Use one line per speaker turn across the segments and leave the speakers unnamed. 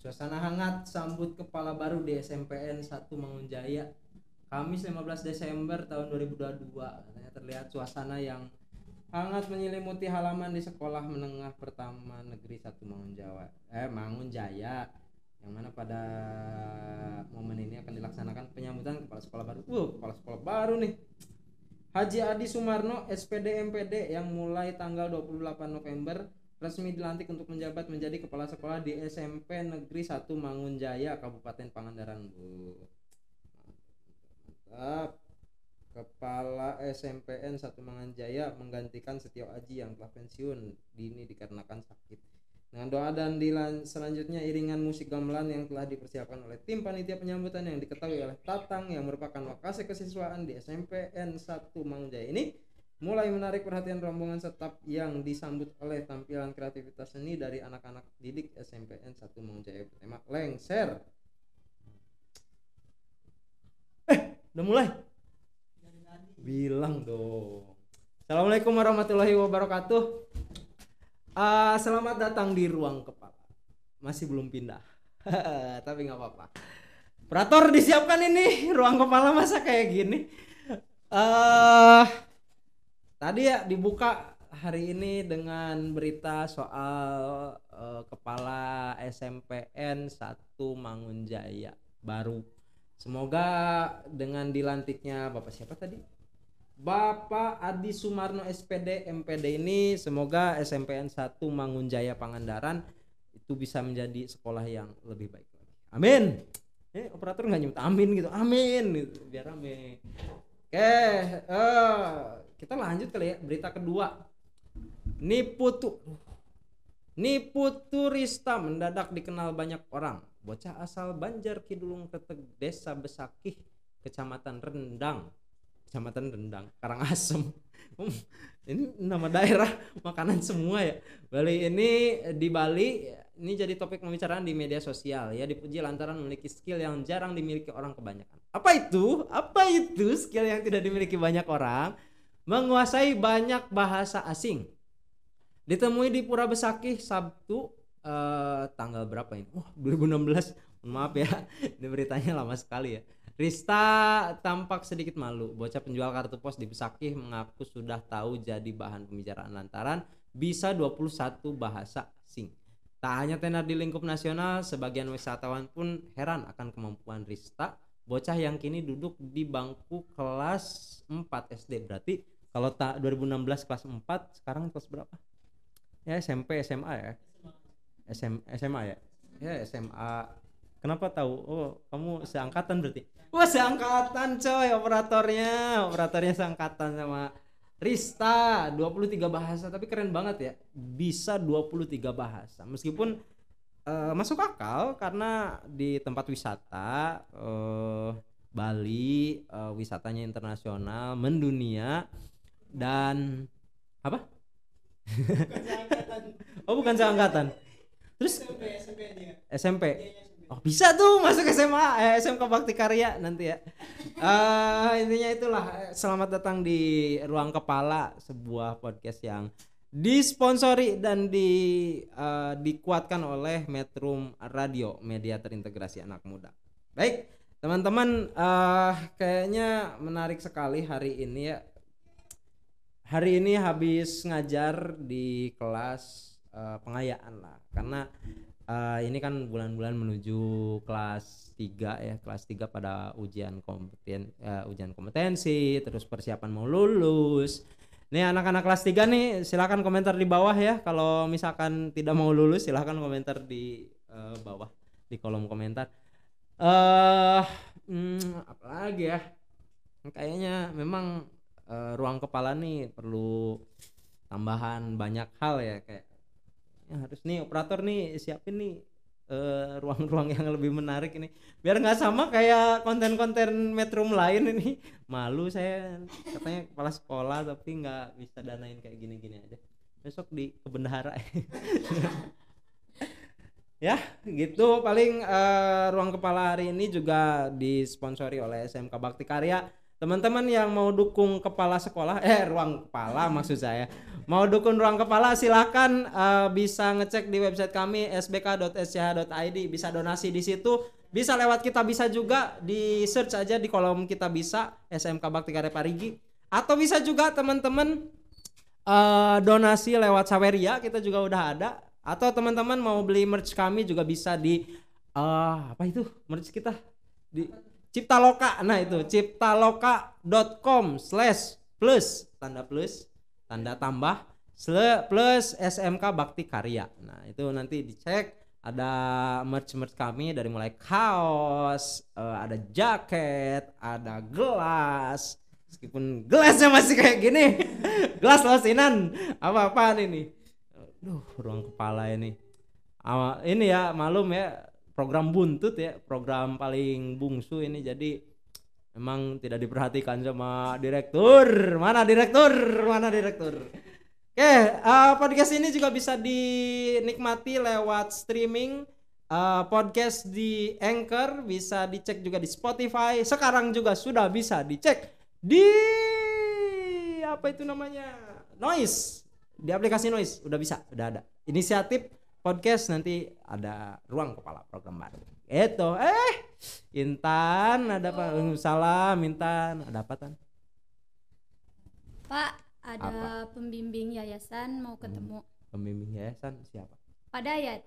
Suasana hangat sambut kepala baru di SMPN 1 Mangunjaya. Kamis 15 Desember tahun 2022. Katanya terlihat suasana yang hangat menyelimuti halaman di sekolah menengah pertama negeri 1 Mangunjaya. Eh Mangunjaya yang mana pada momen ini akan dilaksanakan penyambutan kepala sekolah baru. Uh, kepala sekolah baru nih. Haji Adi Sumarno SPD MPD yang mulai tanggal 28 November resmi dilantik untuk menjabat menjadi kepala sekolah di SMP Negeri 1 Mangunjaya Kabupaten Pangandaran. Mantap. Kepala SMPN 1 Mangunjaya menggantikan Setio Aji yang telah pensiun dini dikarenakan sakit. Dengan doa dan dilan selanjutnya iringan musik gamelan yang telah dipersiapkan oleh tim panitia penyambutan yang diketahui oleh Tatang yang merupakan wakase kesiswaan di SMPN 1 Mangunjaya ini mulai menarik perhatian rombongan setap yang disambut oleh tampilan kreativitas seni dari anak-anak didik SMPN 1 Mangunjaya bertema lengser. Eh, udah mulai? Bilang dong. Assalamualaikum warahmatullahi wabarakatuh. Uh, selamat datang di ruang kepala. Masih belum pindah, tapi nggak apa-apa. Operator disiapkan ini ruang kepala masa kayak gini. Uh, tadi ya dibuka hari ini dengan berita soal uh, kepala SMPN 1 Mangunjaya baru. Semoga dengan dilantiknya Bapak siapa tadi? Bapak Adi Sumarno SPD MPD ini semoga SMPN 1 Mangunjaya Pangandaran itu bisa menjadi sekolah yang lebih baik lagi. Amin. Eh operator nggak nyebut amin gitu. Amin gitu biar rame. Oke, uh, kita lanjut kali ya berita kedua. Nipu tuh Nipu turista mendadak dikenal banyak orang. Bocah asal Banjar Kidulung Teteg Desa Besakih, Kecamatan Rendang, Kecamatan Rendang, Karangasem. Hmm, ini nama daerah makanan semua ya. Bali ini di Bali ini jadi topik pembicaraan di media sosial ya dipuji lantaran memiliki skill yang jarang dimiliki orang kebanyakan. Apa itu? Apa itu skill yang tidak dimiliki banyak orang? Menguasai banyak bahasa asing. Ditemui di Pura Besakih Sabtu eh, tanggal berapa ini? Wah, 2016. Maaf ya, ini beritanya lama sekali ya. Rista tampak sedikit malu. Bocah penjual kartu pos di Besakih mengaku sudah tahu jadi bahan pembicaraan lantaran bisa 21 bahasa asing. Tak hanya tenar di lingkup nasional, sebagian wisatawan pun heran akan kemampuan Rista, bocah yang kini duduk di bangku kelas 4 SD. Berarti kalau tak 2016 kelas 4, sekarang kelas berapa? Ya SMP, SMA ya. SM, SMA ya. Ya SMA. Kenapa tahu? Oh, kamu seangkatan berarti. Wah seangkatan coy operatornya Operatornya seangkatan sama Rista 23 bahasa tapi keren banget ya Bisa 23 bahasa Meskipun uh, masuk akal karena di tempat wisata uh, Bali uh, wisatanya internasional mendunia dan apa? oh bukan seangkatan. Terus SMP SMP dia. SMP. Oh bisa tuh masuk SMA eh, SMK Bakti Karya nanti ya. Uh, intinya itulah selamat datang di Ruang Kepala sebuah podcast yang disponsori dan di uh, dikuatkan oleh Metrum Radio media terintegrasi anak muda. Baik teman-teman uh, kayaknya menarik sekali hari ini ya. Hari ini habis ngajar di kelas uh, pengayaan lah karena uh, ini kan bulan-bulan menuju kelas 3 ya kelas 3 pada ujian kompeten uh, ujian kompetensi terus persiapan mau lulus. Nih anak-anak kelas 3 nih silahkan komentar di bawah ya. Kalau misalkan tidak mau lulus silahkan komentar di uh, bawah di kolom komentar. Eh uh, hmm, apa lagi ya? Kayaknya memang uh, ruang kepala nih perlu tambahan banyak hal ya kayak ya harus nih operator nih siapin nih ruang-ruang uh, yang lebih menarik ini. Biar nggak sama kayak konten-konten metrum lain ini. Malu saya katanya kepala sekolah tapi nggak bisa danain kayak gini-gini aja. Besok di kebendahara. Ya gitu. Paling uh, ruang kepala hari ini juga disponsori oleh SMK Bakti Karya teman-teman yang mau dukung kepala sekolah eh ruang kepala maksud saya. Mau dukung ruang kepala silahkan eh, bisa ngecek di website kami sbk.sch.id bisa donasi di situ. Bisa lewat kita bisa juga di search aja di kolom kita bisa SMK Bakti Karya Parigi. Atau bisa juga teman-teman eh, donasi lewat Saweria kita juga udah ada. Atau teman-teman mau beli merch kami juga bisa di eh, apa itu? Merch kita? Di Ciptaloka. Nah itu. Ciptaloka.com slash plus. Tanda plus tanda tambah plus SMK Bakti Karya. Nah itu nanti dicek. Ada merch merch kami dari mulai kaos eh, ada jaket ada gelas. Meskipun gelasnya masih kayak gini. Gelas losinan apa apaan ini? Duh, ruang kepala ini. Ini ya malum ya program buntut ya program paling bungsu ini. Jadi memang tidak diperhatikan sama direktur. Mana direktur? Mana direktur? Oke eh, podcast ini juga bisa dinikmati lewat streaming eh, podcast di Anchor bisa dicek juga di Spotify. Sekarang juga sudah bisa dicek di apa itu namanya? Noise. Di aplikasi Noise udah bisa udah ada. Inisiatif podcast nanti ada ruang kepala program baru. Itu eh Intan ada apa? Salam Intan. Ada apa Tan?
Pak, ada pembimbing yayasan mau ketemu.
pembimbing yayasan siapa?
Pak Dayat.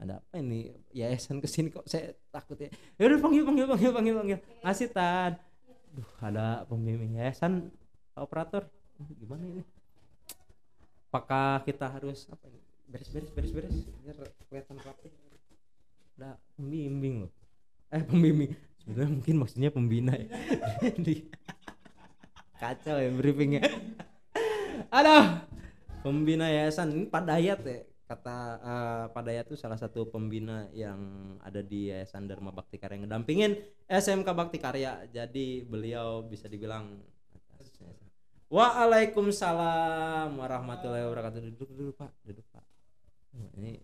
Ada apa ini? Yayasan ke sini kok saya takut ya. Ya udah panggil panggil panggil panggil panggil. Masih Tan. Duh, ada pembimbing yayasan operator. Gimana ini? Apakah kita harus apa ini beres beres beres beres. Biar kelihatan rapi. Ada pembimbing loh. Eh pembimbing. Sebenarnya mungkin maksudnya pembina ya. Di- kacau ya briefingnya. Aduh pembina yayasan. Ini Pak Dayat ya. Kata eh, Pak Dayat itu salah satu pembina yang ada di Yayasan Dharma Bakti Karya yang ngedampingin SMK Bakti Karya. Jadi beliau bisa dibilang Waalaikumsalam warahmatullahi wabarakatuh. Duduk dulu Pak. Duduk Pak ini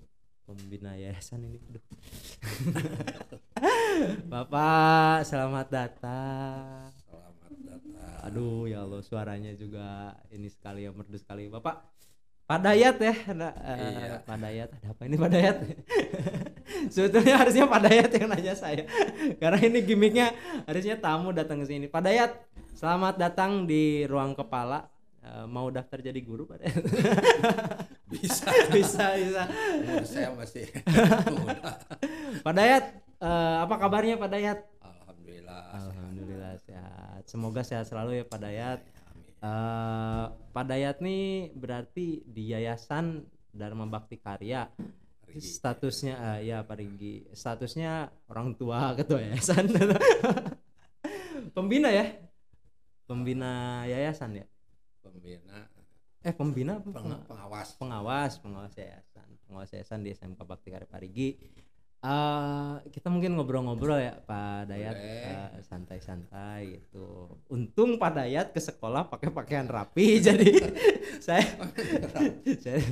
pembina yayasan ini Aduh. Bapak selamat datang.
Selamat datang.
Aduh ya Allah suaranya juga ini sekali ya merdu sekali. Bapak Pak Dayat ya ada, eh,
Iya.
Pak Dayat ada apa ini Pak Dayat Sebetulnya harusnya Pak Dayat yang nanya saya. Karena ini gimmicknya harusnya tamu datang ke sini. Pak Dayat selamat datang di ruang kepala. Eh, Mau daftar jadi guru Pak Dayat
Bisa.
Bisa bisa
Umur saya masih muda.
Pak Dayat eh, apa kabarnya Pak Dayat
Alhamdulillah.
Alhamdulillah sehat Semoga sehat selalu ya Pak Dayat. Eh, Pak Dayat nih berarti di Yayasan Dharma Bakti Karya
Rigi.
statusnya eh, ya Pak Rigi statusnya orang tua ketua yayasan pembina ya pembina yayasan ya
Pembina
eh pembina apa?
peng- pengawas.
pengawas pengawas yayasan. Pengawas yayasan di SMK Bakti Karya Parigi. Eh, kita mungkin ngobrol-ngobrol ya Pak Dayat. Eh, santai-santai gitu. Untung Pak Dayat ke sekolah pakai pakaian rapi jadi saya saya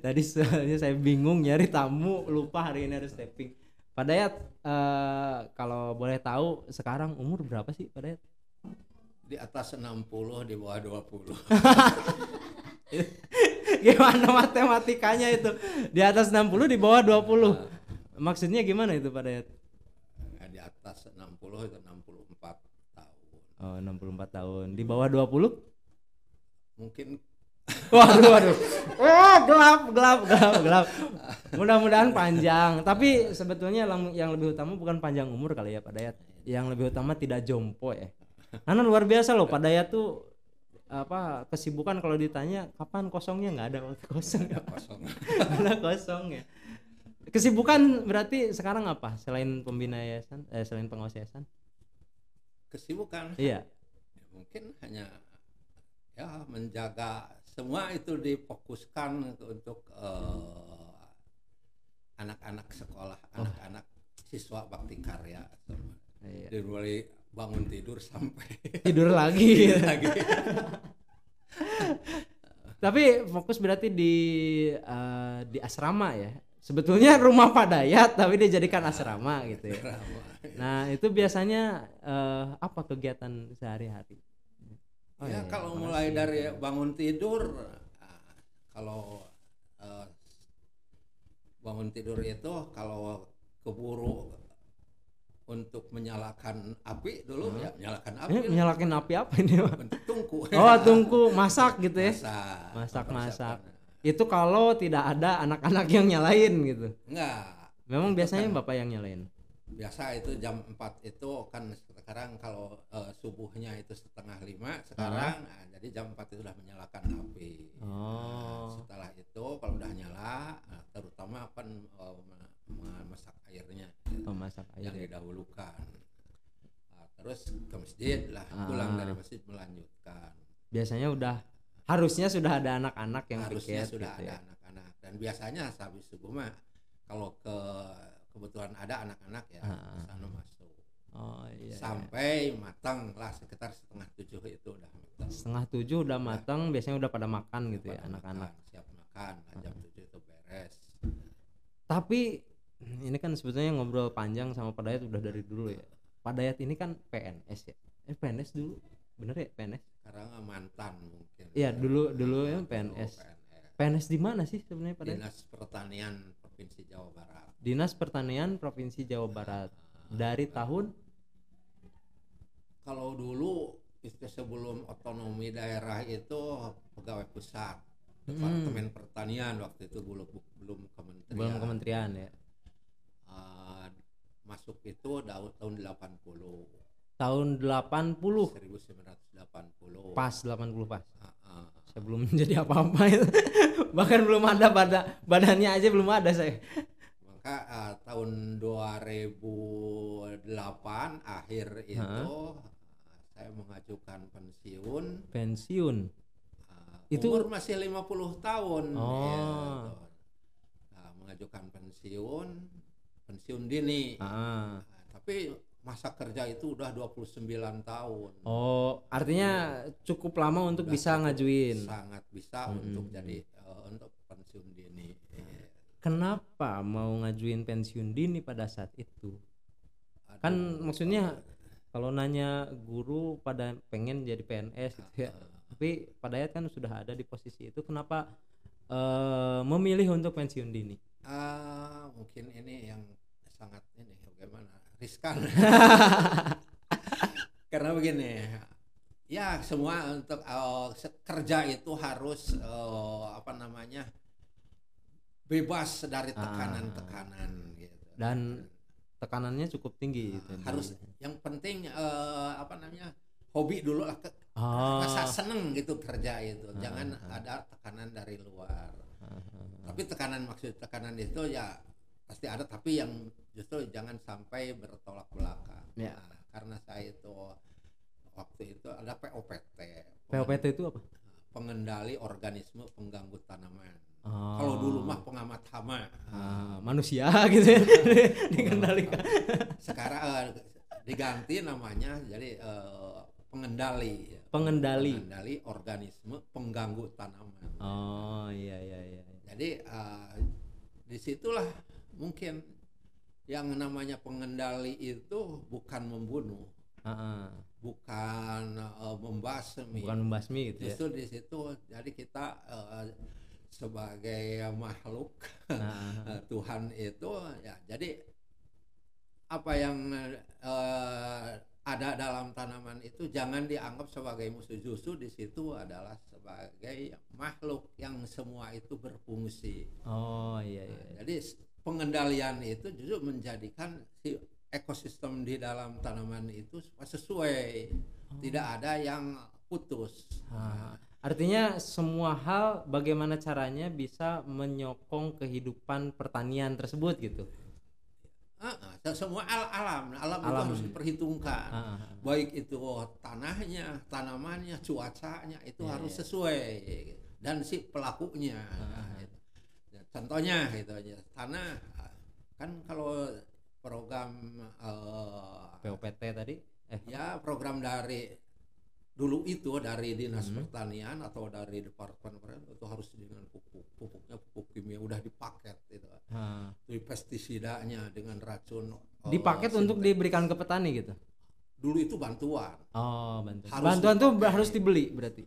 tadi soalnya saya bingung nyari tamu lupa hari ini harus taping. Pak Dayat eh, kalau boleh tahu sekarang umur berapa sih Pak Dayat?
Di atas 60, di bawah 20.
gimana matematikanya itu di atas 60 di bawah 20 maksudnya gimana itu Pak Dayat
Nah, di atas 60 itu 64 tahun.
Oh, 64 tahun. Di bawah 20?
Mungkin
Waduh, waduh. Oh, gelap, gelap, gelap, gelap. Mudah-mudahan panjang. Tapi sebetulnya yang, yang lebih utama bukan panjang umur kali ya Pak Dayat. Yang lebih utama tidak jompo ya. Karena luar biasa loh Pak Dayat tuh apa kesibukan kalau ditanya kapan kosongnya nggak ada waktu kosong
ada kosong.
ada kosong ya kesibukan berarti sekarang apa selain pembina yayasan eh selain pengawas yayasan
Kesibukan.
iya
Ya, mungkin hanya ya menjaga semua itu difokuskan untuk, eh, anak-anak sekolah, anak-anak siswa bakti karya semua.
Iya.
Dari bangun tidur sampai
tidur lagi
lagi.
Tapi fokus berarti di eh, di asrama ya. sebetulnya rumah Pak Dayat tapi dijadikan asrama gitu ya.
Asrama.
Nah, itu biasanya eh, apa kegiatan sehari-hari? Oh,
ya
iya,
kalau mulai dari bangun tidur ah, kalau eh, bangun tidur itu kalau keburu untuk menyalakan api dulu ya menyalakan api
Ini menyalakan api apa ini,
tungku
Oh, tungku masak gitu ya.
masak
Masak-masak.
mempersiapkan.
Itu kalau tidak ada anak-anak yang nyalain gitu.
enggak
Memang
Itu
biasanya
kan-
Bapak yang nyalain.
biasa itu jam 4 itu kan sekarang kalau eh, subuhnya itu setengah lima sekarang nah, jadi jam 4 itu sudah menyalakan api Nah,
Oh.
setelah itu kalau udah nyala nah, terutama kan eh, ma- memasak airnya
Memasak air.
yang
ya.
didahulukan Nah, terus ke masjid lah pulang
Ah.
dari masjid melanjutkan
Biasanya udah harusnya sudah ada anak-anak yang
harusnya
piket
sudah
gitu
ada
ya.
anak-anak dan biasanya habis subuh mah kalau ke kebetulan ada anak-anak ya
Ah.
sana masuk
Oh iya. iya.
sampai matang lah sekitar setengah tujuh itu udah matang
Setengah tujuh udah matang, biasanya udah pada makan gitu ya
Pada
anak-anak.
makan, siap makan nah, jam tujuh itu beres
Tapi ini kan sebetulnya ngobrol panjang sama Pak Dayat udah dari dulu ya. Pak Dayat ini kan PNS ya. Eh PNS dulu, bener ya PNS?
sekarang mantan mungkin
Iya, dulu- dulu ya PNS.
PNS.
PNS di mana sih sebenarnya Pak Dayat?
dinas pertanian provinsi Jawa Barat
Dinas Pertanian Provinsi Jawa Barat. Dari tahun
kalau dulu itu sebelum otonomi daerah itu pegawai pusat
Hmm.
departemen pertanian waktu itu belum belum kementerian
belum kementerian ya.
Ah, masuk itu tahun 80
Tahun 80
1980
pas 80 pas.
Ah, ah.
Saya belum menjadi apa-apa itu. Bahkan belum ada badan badannya aja belum ada saya.
maka ah, tahun 2008 akhir itu saya mengajukan pensiun
Pensiun.
Ah,
Itu-
umur masih 50 tahun
Oh.
ya, gitu. Nah, mengajukan pensiun pensiun dini
Ah.
Nah, tapi masa kerja itu udah 29 tahun
Oh, artinya cukup lama untuk
Udah
bisa ngajuin.
sangat bisa
Mm-mm.
untuk jadi eh, untuk pensiun dini.
Kenapa mau ngajuin pensiun dini pada saat itu?
Aduh,
Kan maksudnya
eh,
kalau nanya guru pada pengen jadi PNS gitu ya.
eh,
Tapi Pak Dayat kan sudah ada di posisi itu, kenapa eh, memilih untuk pensiun dini?
Ah, mungkin ini yang sangat ini bagaimana riskan karena begini ya semua untuk se- kerja itu harus eh, apa namanya bebas dari
Ah.
tekanan-tekanan gitu
Dan tekanannya cukup tinggi gitu.
Ah, harus yang penting eh, apa namanya hobi dulu lah ke,
Oh.
seneng gitu kerja itu
Ah,
jangan
ah.
ada tekanan dari luar
Ah,
tapi tekanan maksud tekanan itu ya pasti ada tapi yang justru jangan sampai bertolak belakang
Ya.
Nah, karena saya itu waktu itu ada POPT
POPT itu apa?
pengendali organisme pengganggu tanaman
Oh.
kalau dulu mah pengamat hama
Ah, manusia gitu ya dikendalikan.
sekarang eh, diganti namanya jadi eh, pengendali
Pengendali.
pengendali organisme pengganggu tanaman
Oh iya iya iya.
Jadi eh, di situlah mungkin yang namanya pengendali itu bukan membunuh
ah.
bukan eh, membasmi
bukan membasmi gitu ya.
justru di situ jadi kita eh, sebagai makhluk
Nah,
eh, Tuhan itu ya jadi apa yang eh, ada dalam tanaman itu jangan dianggap sebagai musuh. Justru di situ adalah sebagai makhluk yang semua itu berfungsi.
Oh iya iya.
Nah, jadi pengendalian itu justru menjadikan si ekosistem di dalam tanaman itu sesuai. Tidak ada yang putus.
Ah, artinya semua hal bagaimana caranya bisa menyokong kehidupan pertanian tersebut gitu.
Ah, ah, semua al- alam alam, itu
Alam.
harus diperhitungkan
Ah, ah, ah.
baik itu tanahnya, tanamannya, cuacanya itu
Iya,
harus
iya.
sesuai dan si pelakunya. Gitu. Ya, Contohnya gitu aja tanah ah, kan kalau program eh,
POPT tadi. Eh,
ya program dari dulu itu dari dinas
Hmm.
pertanian atau dari departemen pertanian itu harus dengan pupuk pupuknya pupuk kimia udah dipaket gitu
ah,
pestisidanya dengan racun eh,
Dipaket untuk
sintetis.
diberikan ke petani gitu.
dulu itu bantuan
Oh, bantuan.
Harus
bantuan tuh
dipakai.
harus dibeli berarti.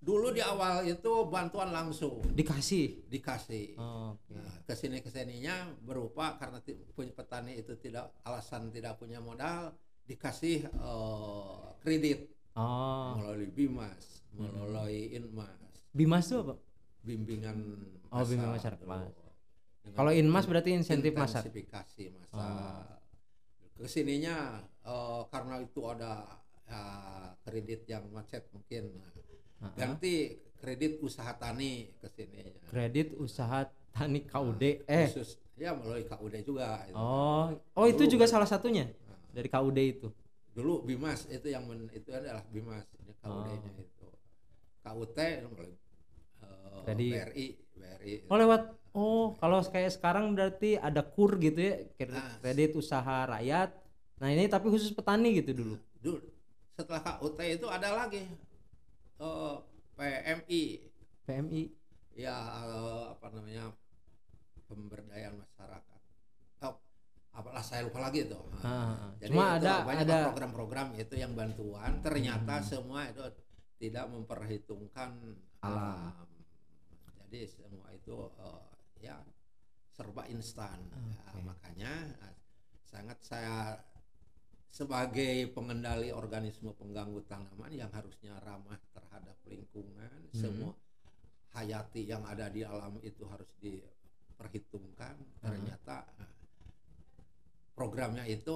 dulu di awal itu bantuan langsung
Dikasih.
dikasih
Oh, Oke.
Nah, ke sini ke sininya berupa karena punya petani itu tidak alasan tidak punya modal dikasih eh, kredit
Oh,
melalui Bimas, melalui Inmas,
Bimas tuh apa?
bimbingan
Oh, bimbingan masyarakat. Kalau Inmas berarti insentif masyarakat.
intensifikasi masa.
Oh.
Ke sininya eh, karena itu ada ya, kredit yang macet mungkin nah,
Ha-ha.
ganti kredit usaha tani ke sininya.
Kredit usaha tani KUD. Eh.
Khusus ya melalui KUD juga. itu.
Oh, oh itu juga
kan-
salah satunya
Nah,
dari KUD itu.
Dulu Bimas itu yang men- itu adalah Bimas ini KUD-nya
Oh.
itu. KUT melalui eh,
Kredit.
BRI, BRI.
Oh lewat. Oh, kalau kayak sekarang berarti ada kur gitu ya, kredit,
Nah.
kredit usaha rakyat. Nah ini tapi khusus petani gitu dulu.
dulu setelah KUT itu ada lagi eh, PMI
PMI.
ya eh, apa namanya pemberdayaan masyarakat oh, apalah saya lupa lagi itu
Ah, ah, ah.
jadi
Cuma
itu
ada
banyak
ada
program-program itu yang bantuan ternyata
Hmm.
semua itu tidak memperhitungkan
Alam.
alam jadi semua itu eh, ya serba instan Ya,
Oke.
makanya eh, sangat saya sebagai pengendali organisme pengganggu tanaman yang harusnya ramah terhadap lingkungan
Hmm.
semua hayati yang ada di alam itu harus diperhitungkan
Hmm.
ternyata programnya itu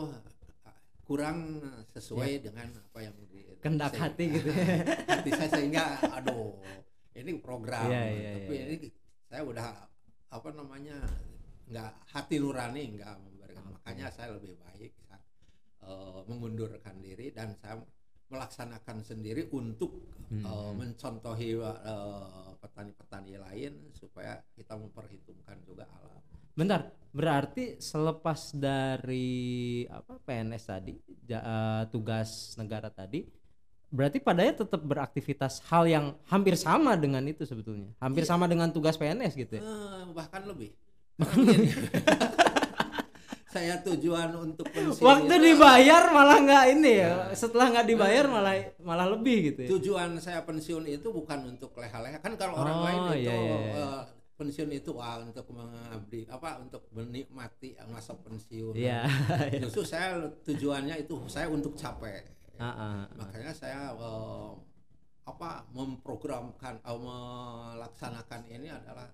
kurang sesuai dengan apa yang di
Ya.
Saya-
hati gitu ya.
hati saya sehingga aduh ini program
Iya, iya,
tapi
iya,
ini saya udah apa namanya nggak hati nurani nggak memberikan makanya saya lebih baik saya, eh, mengundurkan diri dan saya melaksanakan sendiri untuk
Hmm.
eh, mencontohi eh, petani-petani lain supaya kita memperhitungkan juga alam
Bentar, berarti selepas dari apa PNS tadi, ja- eh, tugas negara tadi, berarti padanya tetap beraktivitas hal yang hampir sama dengan itu sebetulnya, hampir
Iya.
sama dengan tugas PNS gitu ya.
Eh, bahkan lebih saya tujuan untuk pensiun
Waktu
itu-
dibayar malah nggak ini ya,
Nah.
setelah nggak dibayar malah malah lebih gitu ya.
tujuan saya pensiun itu bukan untuk leha-leha kan kalau orang
Oh,
lain itu
iya, iya, iya.
Eh, pensiun itu wah untuk mengabdi apa untuk menikmati masa pensiun
Iya.
justru saya tujuannya itu saya untuk capek
Ah, ah, ah.
makanya saya eh, apa memprogramkan atau melaksanakan ini adalah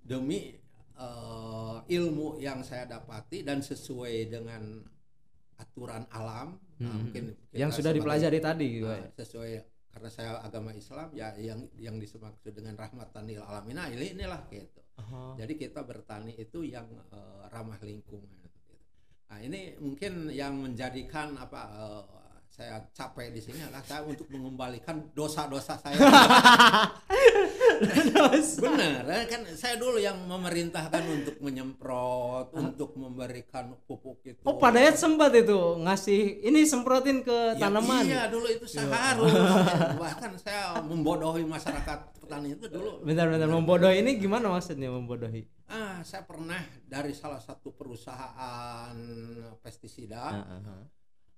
demi eh, ilmu yang saya dapati dan sesuai dengan aturan alam Nah,
Hmm.
mungkin
Yang sudah
sebagai-
dipelajari tadi
Nah,
ya.
sesuai karena saya agama Islam ya yang yang dimaksud dengan rahmatan lil alamin nah, ini inilah gitu.
Oh.
Jadi kita bertani itu yang eh, ramah lingkungan. gitu. Nah ini mungkin yang menjadikan apa eh, saya capek di sini adalah saya untuk mengembalikan dosa-dosa saya. Benar, eh, kan saya dulu yang memerintahkan untuk menyemprot, untuk memberikan pupuk itu.
Oh, padahal sempat itu ngasih ini semprotin ke
Ya,
tanaman.
Iya dulu itu
Ya.
saya harus. Bahkan saya membodohi masyarakat petani itu dulu.
Bentar-bentar membodohi ini gimana maksudnya membodohi?
Ah, saya pernah dari salah satu perusahaan pestisida,
Ah, ah, ah.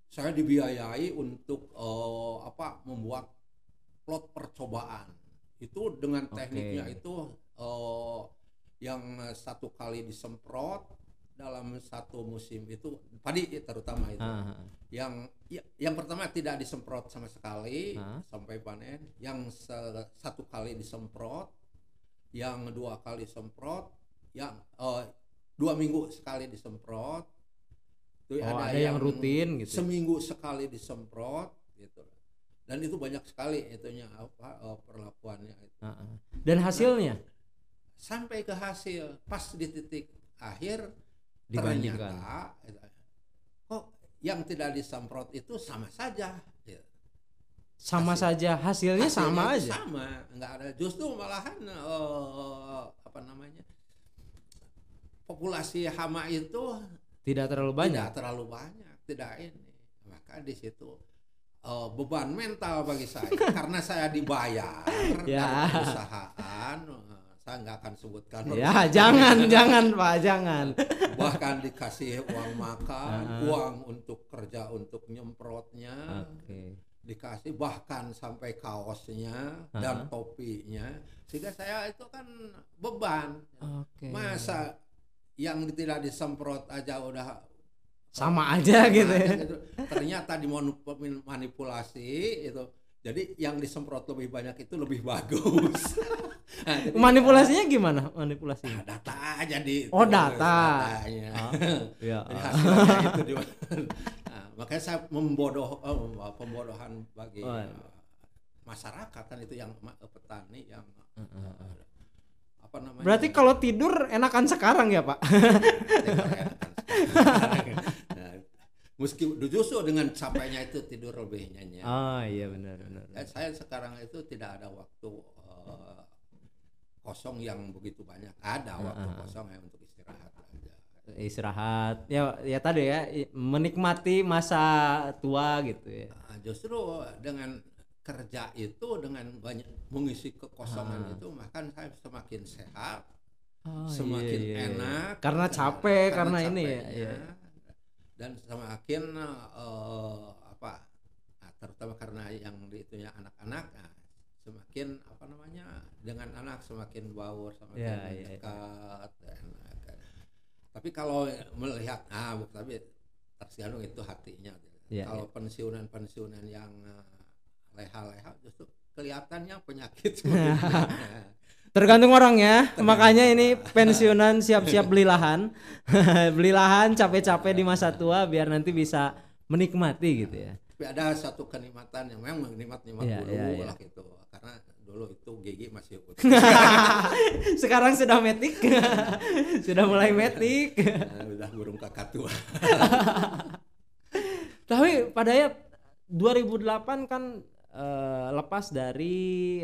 saya dibiayai untuk eh, apa membuat plot percobaan. Itu dengan tekniknya itu eh, yang satu kali disemprot dalam satu musim itu padi terutama itu.
Ah, ah.
yang ya- yang pertama tidak disemprot sama sekali
Hah?
sampai panen yang se- satu kali disemprot yang dua kali semprot yang eh, dua minggu sekali disemprot Itu
Oh, ada yang rutin gitu.
seminggu sekali disemprot gitu dan itu banyak sekali itunya apa eh, perlakuannya itu
Ah, ah. Dan hasilnya
sampai ke hasil pas di titik akhir
dibandingkan.
ternyata eh, kok yang tidak disemprot itu sama saja gitu.
Sama
hasil-
saja hasilnya, sama
Hasilnya
aja.
sama nggak ada justru malahan eh, apa namanya populasi hama itu
Tidak terlalu banyak.
tidak terlalu banyak tidak ini maka di situ eh, beban mental bagi saya karena saya dibayar
Ya.
dari perusahaan eh, saya nggak akan sebutkan
Ya, jangan, jangan Pak, jangan.
bahkan dikasih uang makan
Ah.
uang untuk kerja untuk nyemprotnya
Oke.
dikasih bahkan sampai kaosnya
Ah.
dan topinya sehingga saya itu kan beban
Oke.
masa yang tidak disemprot aja udah
Sama aja gitu ya.
gitu. ternyata dimanipulasi itu jadi yang disemprot lebih banyak itu lebih bagus Nah, jadi-
Manipulasinya gimana? Manipulasinya?
Nah, data aja di
Oh, data.
datanya.
Ah, Ya.
Jadi hasilnya itu di nah, makanya saya membodoh oh, pembodohan bagi
Oh, iya.
uh, masyarakat kan itu yang ma- petani yang uh, apa namanya
Berarti kalau tidur enakan sekarang ya, Pak?
meski justru dengan capeknya itu tidur lebih nyenyak
Oh, iya benar benar.
Dan saya sekarang itu tidak ada waktu uh, kosong yang begitu banyak ada waktu
Ah, ah, ah.
kosong ya untuk istirahat aja
Istirahat. Ya ya tadi ya, menikmati masa tua gitu ya.
Nah, justru dengan kerja itu dengan banyak mengisi kekosongan
Ah.
itu makan saya semakin sehat
Oh,
semakin
iya, iya, iya.
enak
Karena capek, karena ini ya, iya.
Dan semakin eh, apa nah, terutama karena yang itunya anak-anak nah, semakin apa namanya dengan anak semakin baur semakin
Iya, iya, iya.
dekat enak. tapi kalau melihat ah tapi tergantung itu hatinya
Iya,
kalau pensiunan-pensiunan yang eh, leha-leha justru kelihatannya penyakit sebenarnya.
Tergantung orang ya. Makanya ini pensiunan siap-siap beli lahan. beli lahan capek-capek di masa tua biar nanti bisa menikmati gitu ya.
tapi ada satu kenikmatan yang memang nikmat-nikmat
Iya,
dulu
iya, iya.
lah gitu karena dulu itu gigi masih utuh
Sekarang sudah metik. sudah mulai metik.
Nah, udah burung kakak tua
Tapi pada ya 2008 kan eh, lepas dari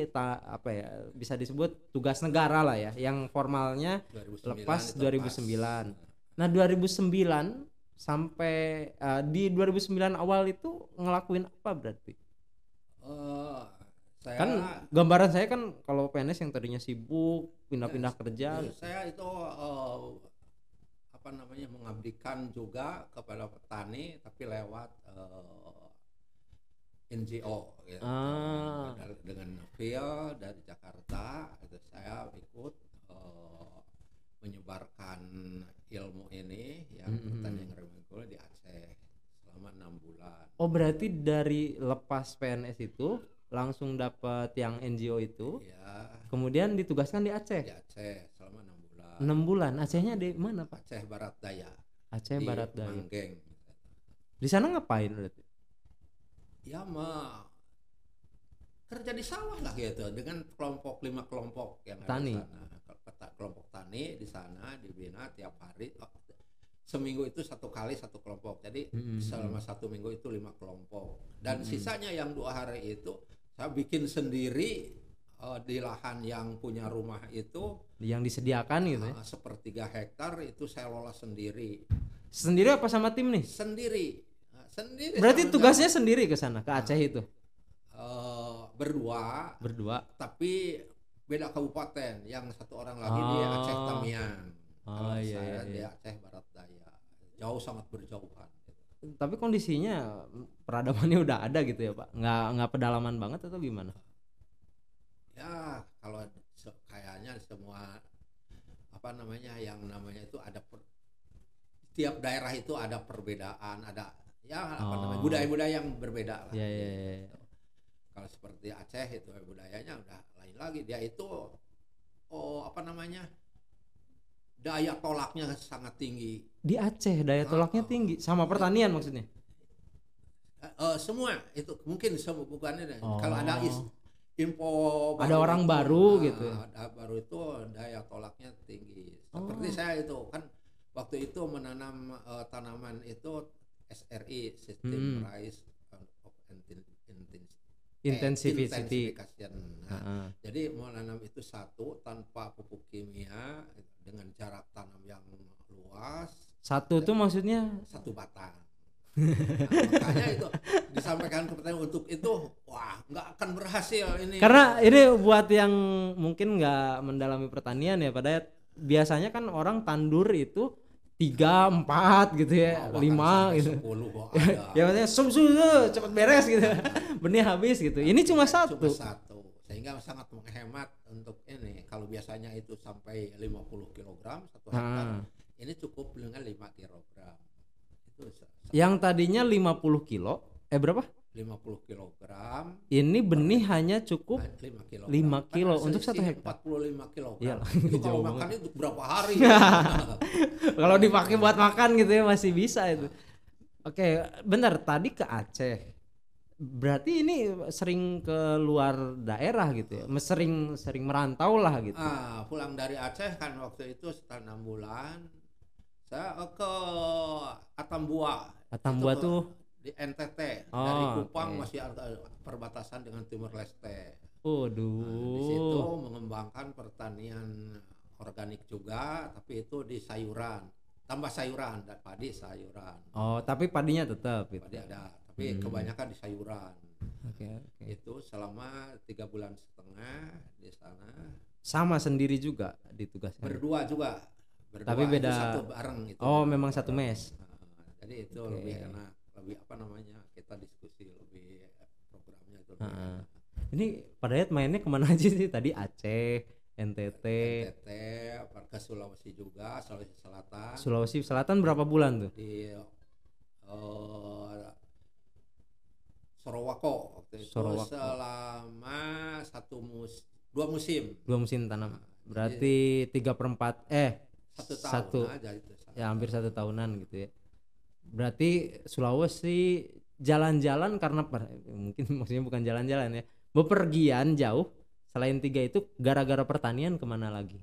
ta- apa ya bisa disebut tugas negara lah ya yang formalnya
2009
Lepas
itu
2009. Nah 2009 sampai eh, di 2009 awal itu ngelakuin apa berarti?
Eh, saya
Kan gambaran saya kan kalau PNS yang tadinya sibuk pindah-pindah kerja.
ya, saya itu eh, apa namanya mengabdikan juga kepada petani tapi lewat eh, NGO gitu.
Ah.
Dengan- dengan feel dari Jakarta itu saya ikut eh, menyebarkan ilmu ini yang
Mhm.
pertanian remikul di Aceh selama enam bulan
Oh berarti dari lepas PNS itu langsung dapat yang NGO itu,
ya
kemudian ditugaskan di
di
Aceh.
Aceh selama enam bulan
enam bulan. Acehnya di mana pak?
Aceh Barat Daya
Aceh
di
Barat Daya.
Manggeng
Di sana ngapain berarti?
Ya mah kerja di sawah lah gitu dengan kelompok lima kelompok yang
Tani.
ada di sana kelompok tani di sana dibina tiap hari Oh, seminggu itu satu kali satu kelompok jadi
Mm-mm.
selama satu minggu itu lima kelompok dan
Mm-mm.
sisanya yang dua hari itu saya bikin sendiri eh, di lahan yang punya rumah itu
Yang disediakan gitu ya?
eh, sepertiga hektar itu saya lola sendiri
Sendiri apa sama tim nih?
sendiri sendiri
Berarti
sama-
tugasnya sendiri ke sana ke Aceh itu
eh, berdua
berdua.
tapi beda kabupaten yang satu orang lagi di
Oh.
Aceh Tamiang
Oh, iya,
saya
iya,
di
iya.
Aceh Barat Daya jauh sangat berjauhan
Tapi kondisinya peradabannya udah ada gitu ya pak? Nggak nggak pedalaman banget atau gimana?
ya kalau kayaknya semua apa namanya yang namanya itu ada per, tiap daerah itu ada perbedaan ada ya apa
Oh.
namanya budaya-budaya yang berbeda lah
Ya ya. ya.
kalau seperti Aceh itu budayanya udah lain lagi dia itu oh apa namanya daya tolaknya sangat tinggi
Di Aceh daya tolaknya
Oh.
tinggi sama pertanian maksudnya.
Eh, eh, semua itu mungkin semua bukannya
Oh.
kalau ada is- info
Ada orang
itu,
baru
nah,
gitu ya?
ada baru itu daya tolaknya tinggi seperti
Oh.
saya itu kan waktu itu menanam eh, tanaman itu SRI
Hmm.
System Rice of Inten- Inten- eh. Intensification. Nah,
Heeh.
jadi menanam itu satu tanpa pupuk kimia dengan jarak tanam yang luas
Satu tuh maksudnya
satu batang. Nah, makanya itu disampaikan ke petani untuk itu wah nggak akan berhasil ini.
Karena ini buat yang mungkin nggak mendalami pertanian ya pada biasanya kan orang tandur itu tiga empat gitu ya
bahkan
lima gitu
10 kok ada.
ya maksudnya sum sum cepet beres gitu benih habis gitu ini cuma satu
Cuma satu. Sehingga sangat menghemat untuk ini. Kalau biasanya itu sampai 50 kg satu hektar,
Ah.
ini cukup dengan 5 kg. Itu
yang tadinya 50 kilo eh berapa
50 kg
ini benih hanya cukup
5 kg.
5 kilo
Kan
untuk satu hektar.
45 kg.
Iya,
itu kalau makan itu berapa hari?
kalau dipakai buat makan gitu ya masih bisa itu oke bentar tadi ke Aceh berarti ini sering ke luar daerah gitu ya sering sering merantau lah gitu
Ah, pulang dari Aceh kan waktu itu setelah enam bulan, saya eh, ke Atambua.
Atambua
Itu
tuh
di NTT
Oh,
dari Kupang
oke.
masih ada perbatasan dengan Timur Leste.
waduh
Nah, di situ mengembangkan pertanian organik juga, tapi itu di sayuran, tambah sayuran dan padi sayuran.
oh tapi padinya tetap gitu
Padi ada, tapi
Hmm.
kebanyakan di sayuran.
oke oke
Itu selama tiga bulan setengah di sana.
sama sendiri juga ditugaskan
berdua juga berdua
Tapi
itu
beda-
satu bareng itu
Oh, memang satu mes.
Nah, jadi itu
Oke.
lebih enak lebih apa namanya kita diskusi lebih programnya itu lebih enak.
ini padahal mainnya ke mana aja sih? Tadi Aceh NTT
NTT ke Sulawesi juga Sulawesi Selatan.
Sulawesi Selatan berapa bulan tuh?
Di eh, Sorowako waktu itu.
Sorowako.
selama satu mus dua musim.
Dua musim tanam.
Nah,
berarti tiga perempat eh
satu tahun
satu
aja itu
ya hampir satu tahunan gitu ya berarti Sulawesi jalan-jalan karena per- mungkin maksudnya bukan jalan-jalan ya. Bepergian jauh selain tiga itu gara-gara pertanian ke mana lagi?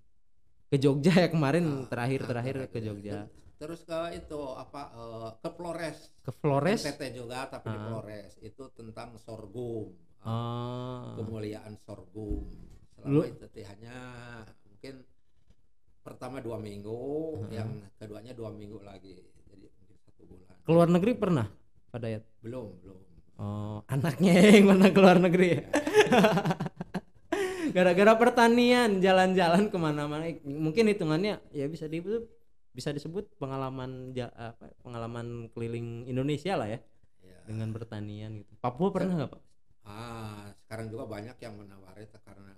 Ke Jogja ya kemarin
Nah,
terakhir
nah,
terakhir ke. Jogja.
terus ke itu apa eh, ke Flores.
Ke Flores?
NTT juga tapi di
Ah.
Flores. Itu tentang sorghum.
Oh
pemuliaan sorghum.
Lu-
selama itu teh hanya mungkin pertama dua minggu
Hmm.
yang keduanya dua minggu lagi bulan
ke luar negeri pernah pada ya
belum belum.
Oh anaknya yang mana ke luar negeri. Ya gara-gara pertanian jalan-jalan ke mana-mana. Mungkin hitungannya ya bisa disebut bisa disebut pengalaman ja- apa pengalaman keliling Indonesia lah ya
Ya.
dengan pertanian gitu. Papua pernah nggak pak?
Ah sekarang juga banyak yang menawari karena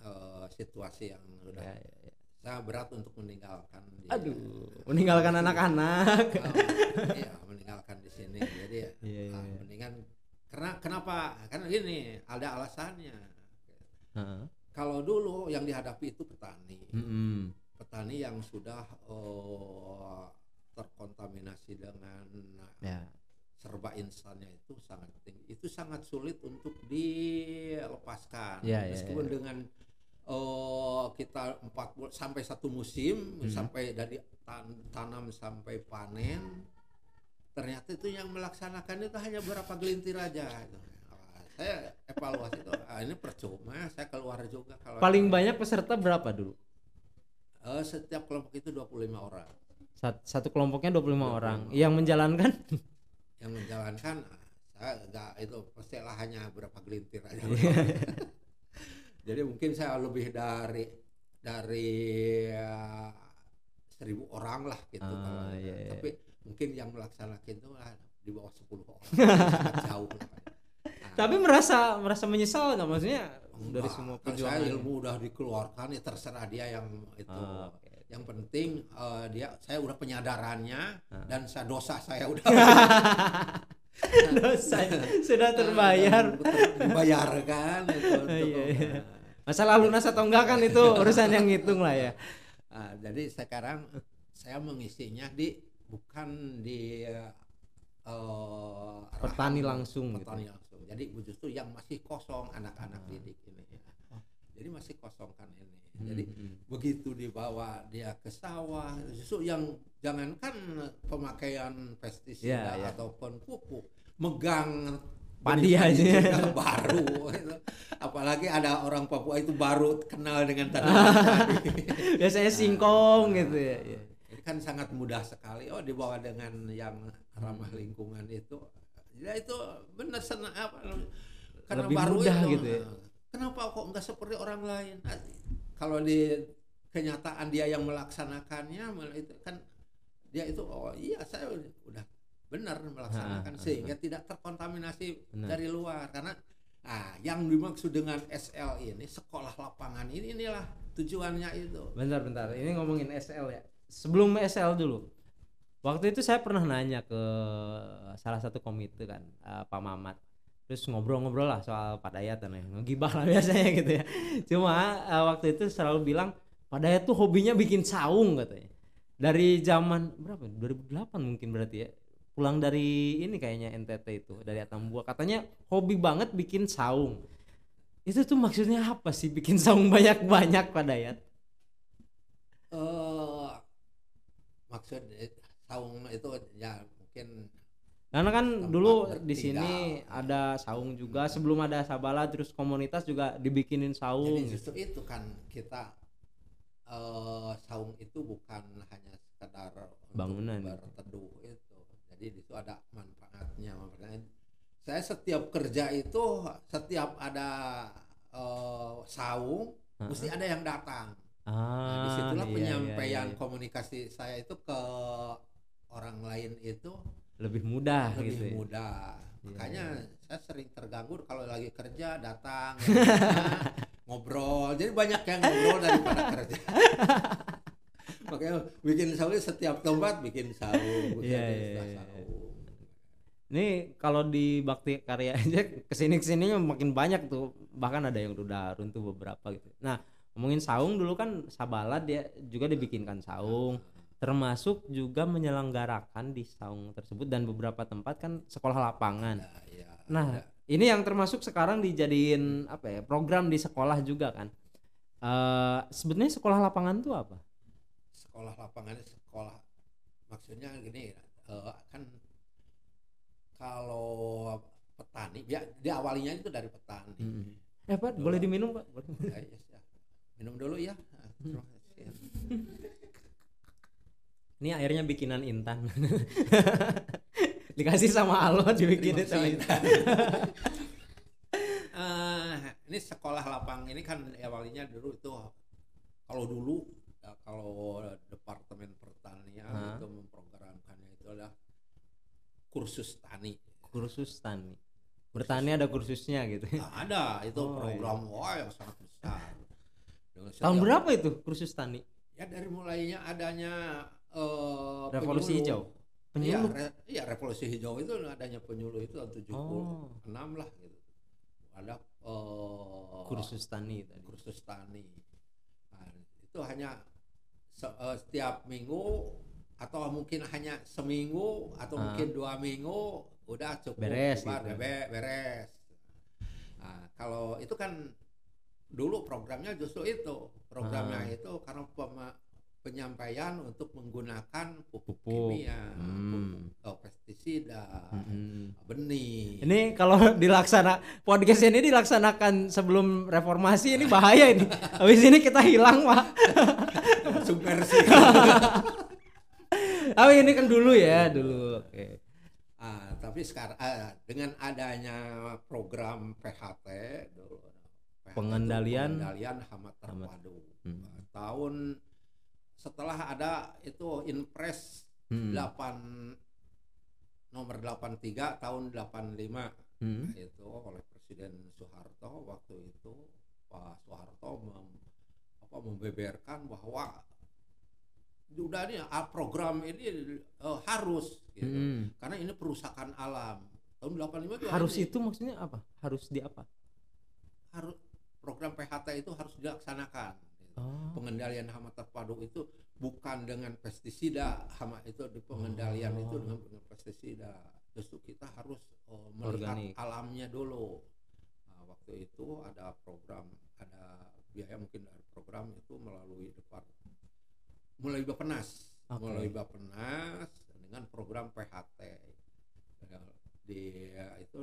eh, situasi yang udah
Ya, ya, ya.
Saya berat untuk meninggalkan
aduh meninggalkan anak-anak
Oh, iya meninggalkan di sini jadi
Iya, iya,
ah,
iya.
mendingan karena kenapa karena gini ada alasannya
Heeh.
kalau dulu yang dihadapi itu petani
Mm-mm.
petani yang sudah eh, terkontaminasi dengan
ya
serba insannya itu sangat tinggi itu sangat sulit untuk dilepaskan
Ya, ya,
meskipun
ya.
dengan eh, kita empat sampai satu musim
Hmm.
sampai dari tan- tanam sampai panen. Ternyata itu yang melaksanakan itu hanya berapa gelintir aja. Gitu. Saya evaluasi itu ah, ini percuma saya keluar juga kalau
paling banyak peserta berapa dulu?
Eh, setiap kelompok itu 25 orang.
Sat- satu kelompoknya 25 orang.
25
yang menjalankan?
Yang menjalankan ah, saya enggak itu pastilah hanya berapa gelintir aja.
Iya.
jadi mungkin saya lebih dari dari eh, seribu orang lah gitu
Ah,
kalau-
iya, iya.
tapi mungkin yang melaksanakan itu ah, di bawah 10 orang sangat jauh lah. Ah,
tapi merasa merasa menyesal nggak maksudnya dari
enggak,
semua
kan saya
perjuangan
ilmu udah dikeluarkan ya terserah dia yang itu
Ah, oke.
yang penting eh, dia saya udah penyadarannya
Ah.
dan saya dosa saya udah
dosa. Sudah terbayar.
Ter- dibayarkan itu untuk
Iya, iya.
nah,
masalah lunas atau enggak kan itu urusan yang ngitung lah ya.
Ah, jadi sekarang saya mengisinya di bukan di eh,
Petani langsung gitu.
petani langsung. Jadi justru yang masih kosong anak-anak
Ah.
didik ini jadi masih kosong kan ini jadi
Hmm.
begitu dibawa dia ke sawah justru yang jangankan pemakaian pestisida
Ya, ya.
ataupun pupuk megang
Padi aja.
baru gitu. apalagi ada orang Papua itu baru kenal dengan tanaman padi
biasanya singkong gitu ya, ya.
ini kan sangat mudah sekali oh dibawa dengan yang ramah lingkungan itu ya itu benar senang apa karena
Lebih
baru
mudah
itu,
gitu ya.
nah, kenapa kok nggak seperti orang lain Nah, kalau di kenyataan dia yang melaksanakannya itu kan dia itu oh iya saya udah benar melaksanakan
Ha, ha,
sehingga tidak terkontaminasi
Benar.
dari luar karena ah yang dimaksud dengan SL ini sekolah lapangan ini inilah tujuannya itu
Bentar bentar, ini ngomongin SL ya. Sebelum SL dulu. Waktu itu saya pernah nanya ke salah satu komite kan, eh, Pak Mamat. Terus ngobrol-ngobrol lah soal Pak Dayat dan lain ngegibah lah biasanya gitu ya. Cuma eh, waktu itu selalu bilang Pak Dayat tuh hobinya bikin saung katanya. Dari zaman berapa? 2008 mungkin berarti ya. Pulang dari ini kayaknya NTT itu, dari Atambua. Katanya hobi banget bikin saung. Itu tuh maksudnya apa sih bikin saung banyak-banyak Pak Dayat?
eh maksud eh, saung itu ya mungkin
Karena kan
Tempat
dulu di sini ada saung juga sebelum ada sabala terus komunitas juga dibikinin saung.
Jadi justru itu kan kita eh saung itu bukan hanya sekedar
Bangunan.
berteduh itu. Jadi di situ ada manfaatnya. Makanya saya setiap kerja itu setiap ada eh, saung
Ha-ha.
mesti ada yang datang. Nah,
Ah,
di situlah
iya,
penyampaian
iya, iya.
komunikasi saya itu ke orang lain itu
lebih mudah
lebih
gitu. ya.
mudah.
Iya,
Makanya
iya.
saya sering terganggu kalau lagi kerja datang ngobrol. Jadi banyak yang ngobrol daripada kerja. Makanya bikin saung setiap tempat bikin saung.
Iya,
Jadi
iya,
saung.
Ini kalau di Bakti Karya aja ke sini ke sininya makin banyak tuh. Bahkan ada yang udah runtuh beberapa gitu. Nah ngomongin saung dulu kan Sabala dia juga dibikinkan saung. Termasuk juga menyelenggarakan di saung tersebut dan beberapa tempat kan sekolah lapangan.
Ada, ya,
Nah,
ada.
ini yang termasuk sekarang dijadiin apa ya program di sekolah juga kan. Eh sebenarnya sekolah lapangan tuh apa?
sekolah lapangannya sekolah maksudnya gini eh, kan kalau petani ya diawalinya itu dari petani.
Eh Pak, boleh diminum Pak? Boleh.
Ya, ya, ya. Minum dulu ya. Terima kasih.
Ini airnya bikinan Intan. Dikasih sama Alo dibikinin sama Intan.
Eh, ini sekolah lapang ini kan awalnya dulu itu kalau dulu ya, kalau departemen pertanian
Hah?
itu memprogramkannya itu adalah kursus tani.
Kursus tani. Bertani ada kursusnya gitu.
Nah, ada itu
Oh,
program wah yang sangat besar. Dengan
Tahun berapa itu kursus tani?
Ya dari mulainya adanya eh,
Revolusi
penyuluh.
hijau.
Iya, re- iya, revolusi hijau itu adanya penyuluh itu tahun 76
Oh.
lah gitu. Ada eh,
Kursus tani tadi.
kursus tani. Nah, itu hanya se- eh, setiap minggu atau mungkin hanya seminggu atau
Ah.
mungkin dua minggu udah cukup
Beres
bubar,
gitu.
be- beres. Nah, kalau itu kan dulu programnya justru itu programnya
Ah.
itu karena penyampaian untuk menggunakan pupuk,
Pupuk.
kimia,
Hmm.
pupuk oh, pestisida,
Mm-mm.
benih.
Ini kalau dilaksana podcast ini dilaksanakan sebelum reformasi ini bahaya ini. Habis ini kita hilang, Pak.
submersi.
Tapi ini kan dulu ya, dulu. Oke.
Ah, tapi sekarang ah, dengan adanya program PHT dulu, PHT
Pengendalian-
pengendalian hama terpadu.
Hmm.
Tahun setelah ada itu Inpres
Hmm.
8 nomor 83 tahun 85
Hmm.
itu oleh Presiden Soeharto waktu itu Pak Soeharto mem- apa, membeberkan bahwa sudah ini ah, program ini eh, harus gitu
Hmm.
karena ini perusakan alam tahun 85 itu
Harus
ini
itu maksudnya apa? Harus di apa?
harus program PHT itu harus dilaksanakan.
Oh.
pengendalian hama terpadu itu bukan dengan pestisida hama itu di pengendalian itu
Oh.
dengan, dengan pestisida justru kita harus eh, melihat
Organik.
alamnya dulu Nah, waktu itu ada program ada biaya mungkin dari program itu melalui depart mulai Bapenas
Oke.
melalui Bapenas dengan program PHT Ya, di itu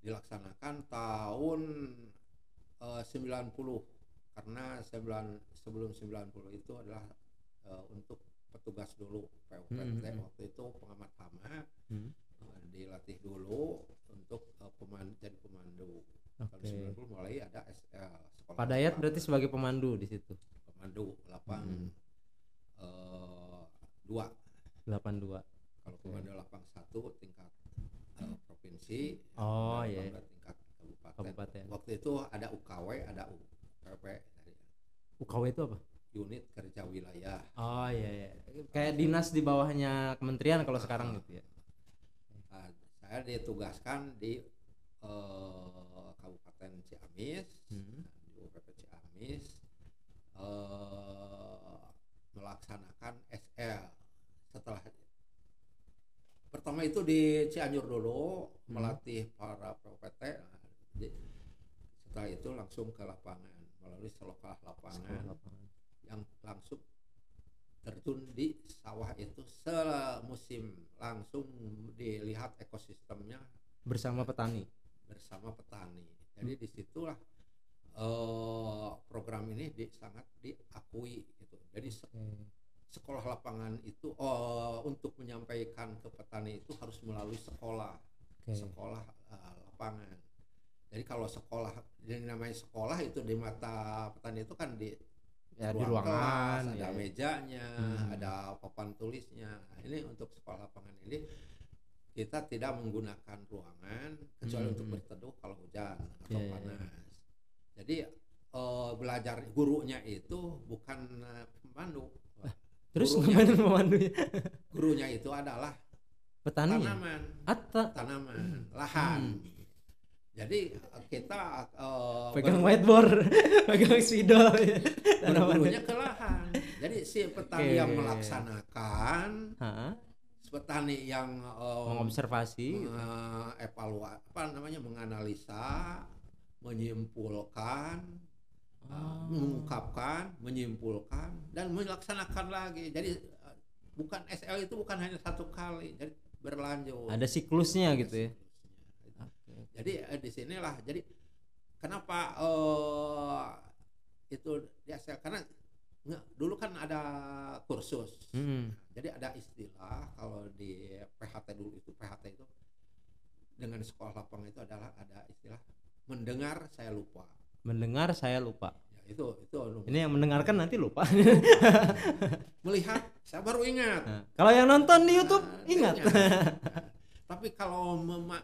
dilaksanakan tahun eh, 90 karena sembilan- sebelum 90 itu adalah eh, untuk petugas dulu PUPT
Hmm, hmm, hmm.
waktu itu pengamat hama
Hmm.
eh, dilatih dulu untuk uh, peman jadi pemandu. Tahun
Oke.
90 mulai ada SL sekolah.
Dayat
lapang.
berarti sebagai pemandu di situ.
pemandu lapang
Hmm.
eh, dua.
82.
Kalau
Oke.
pemandu lapang satu tingkat eh, provinsi.
Oh,
pemandu
iya.
lapang dua tingkat kabupaten.
Kabupaten.
Waktu itu ada UKW, ada UPP, dari
UKW itu apa?
unit kerja wilayah.
Oh iya iya. Kayak dinas di bawahnya kementerian kalau sekarang gitu ya.
Nah, saya ditugaskan di eh, Kabupaten Ciamis,
Hmm.
di UPP Ciamis, eh, melaksanakan SL. Setelah pertama itu di Cianjur dulu
Hmm.
melatih para PPT. Nah, setelah itu langsung ke lapangan melalui sekolah lapangan
Sekolah lapangan.
yang langsung terjun di sawah itu semusim langsung dilihat ekosistemnya
Bersama petani.
bersama petani. Jadi di situlah eh, program ini di, sangat diakui gitu. Jadi se- sekolah lapangan itu eh, untuk menyampaikan ke petani itu harus melalui sekolah,
Oke.
sekolah eh, lapangan. Jadi kalau sekolah yang namanya sekolah itu di mata petani itu kan di
Ya di
ruang
ruangan
kelas, ada
ya.
mejanya,
Hmm.
ada papan tulisnya. Nah, ini untuk sekolah lapangan ini kita tidak menggunakan ruangan kecuali
Hmm.
untuk berteduh kalau hujan atau
Iya, iya,
panas. Jadi eh, belajar gurunya itu bukan eh, pemandu.
Terus
gurunya.
pemandunya?
Gurunya itu adalah
Petani.
tanaman,
Atta
tanaman, lahan. Jadi kita eh,
pegang
ber-
whiteboard, pegang spidol.
bergurunya ke lahan. Jadi si petani
Oke.
yang melaksanakan
Hah?
petani yang eh,
Mengobservasi. gitu.
evaluasi apa namanya menganalisa menyimpulkan eh,
Ah.
mengungkapkan menyimpulkan dan melaksanakan lagi jadi eh, bukan SL itu bukan hanya satu kali jadi berlanjut
Ada siklusnya
Ada
gitu ya.
Jadi eh, di sinilah jadi kenapa eh, itu di SL karena nggak dulu kan ada kursus
Hmm.
jadi ada istilah kalau di PHT dulu itu PHT itu dengan sekolah lapang itu adalah ada istilah mendengar saya lupa.
Mendengar saya lupa.
Ya, itu itu
Ini yang mendengarkan nanti lupa.
melihat saya baru ingat.
Nah, kalau yang nonton di YouTube
Nah,
ingat.
tapi kalau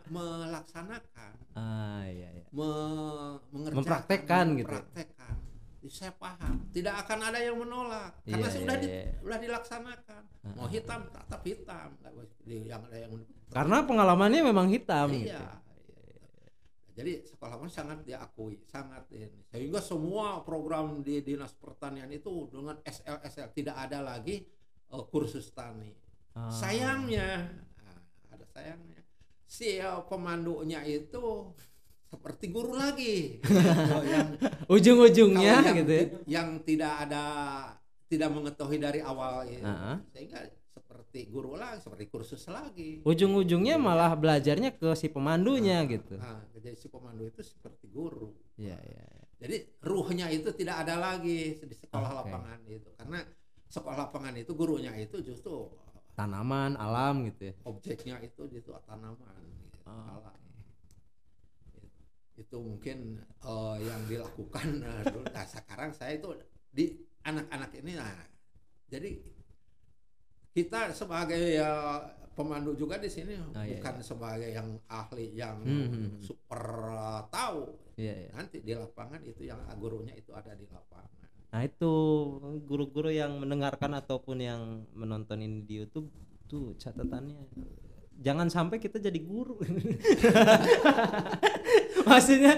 melaksanakan,
ah iya iya.
me- mengerjakan,
Mempraktekkan gitu.
mempraktekkan, ya saya paham. Tidak akan ada yang menolak karena
Iya,
sudah
iya,
di-
iya.
sudah dilaksanakan. Mau hitam tetap hitam, boleh di- yang ada yang
Karena pengalamannya memang hitam
iya,
gitu.
iya. Jadi sekolah pun sangat diakui, sangat ini. Sehingga semua program di dinas pertanian itu dengan SL SL tidak ada lagi eh, kursus tani.
Ah.
Sayangnya, sayangnya. Si pemandunya itu seperti guru lagi. Gitu, yang
Ujung-ujungnya
yang,
gitu ya.
yang tidak ada tidak mengetahui dari awal itu.
Ah.
Sehingga seperti guru lagi, seperti kursus lagi.
Ujung-ujungnya malah belajarnya ke si pemandunya gitu.
Nah, jadi si pemandu itu seperti guru.
Iya. iya.
Jadi ruhnya itu tidak ada lagi di sekolah
Oke.
lapangan itu. Karena sekolah lapangan itu gurunya itu justru
Tanaman, alam gitu ya.
objeknya itu itu tanaman gitu,
Oh,
alam. Itu mungkin eh, yang dilakukan eh, dulu. Nah, sekarang saya itu di anak-anak ini nah jadi kita sebagai eh, pemandu juga di sini
iya,
bukan sebagai yang ahli yang
Hmm, hmm, hmm.
super eh, tahu
Iya iya.
nanti di lapangan itu yang gurunya itu ada di lapangan
Nah itu guru-guru yang mendengarkan ataupun yang menonton ini di YouTube tuh catatannya jangan sampai kita jadi guru. Maksudnya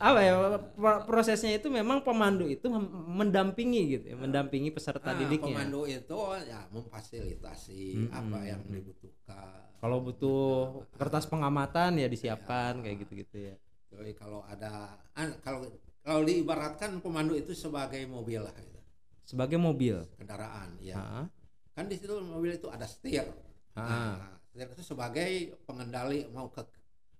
apa ya pro- prosesnya itu memang pemandu itu mendampingi gitu ya, mendampingi peserta
Nah,
didiknya.
pemandu itu ya memfasilitasi
Hmm,
apa yang
hmm.
dibutuhkan
Kalau butuh kertas pengamatan ya disiapkan
Iya.
kayak gitu-gitu ya.
jadi kalau ada ah, kalau diibaratkan pemandu itu sebagai mobil lah gitu.
Sebagai mobil.
kendaraan ya
Ah,
kan di situ mobil itu ada setir
ah.
nah, setir itu sebagai pengendali mau ke